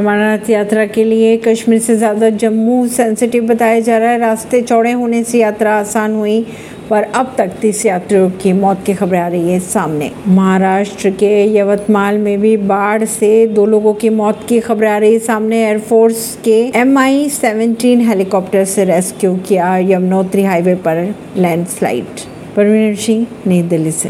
अमरनाथ यात्रा के लिए कश्मीर से ज़्यादा जम्मू सेंसिटिव बताया जा रहा है। रास्ते चौड़े होने से यात्रा आसान हुई, पर अब तक तीस यात्रियों की मौत की खबरें आ रही है सामने। महाराष्ट्र के यवतमाल में भी बाढ़ से दो लोगों की मौत की खबरें आ रही है सामने। एयरफोर्स के एम आई सेवनटीन हेलीकॉप्टर से रेस्क्यू किया यमुनोत्री हाईवे पर लैंडस्लाइड। परवीन सिंह, नई दिल्ली से।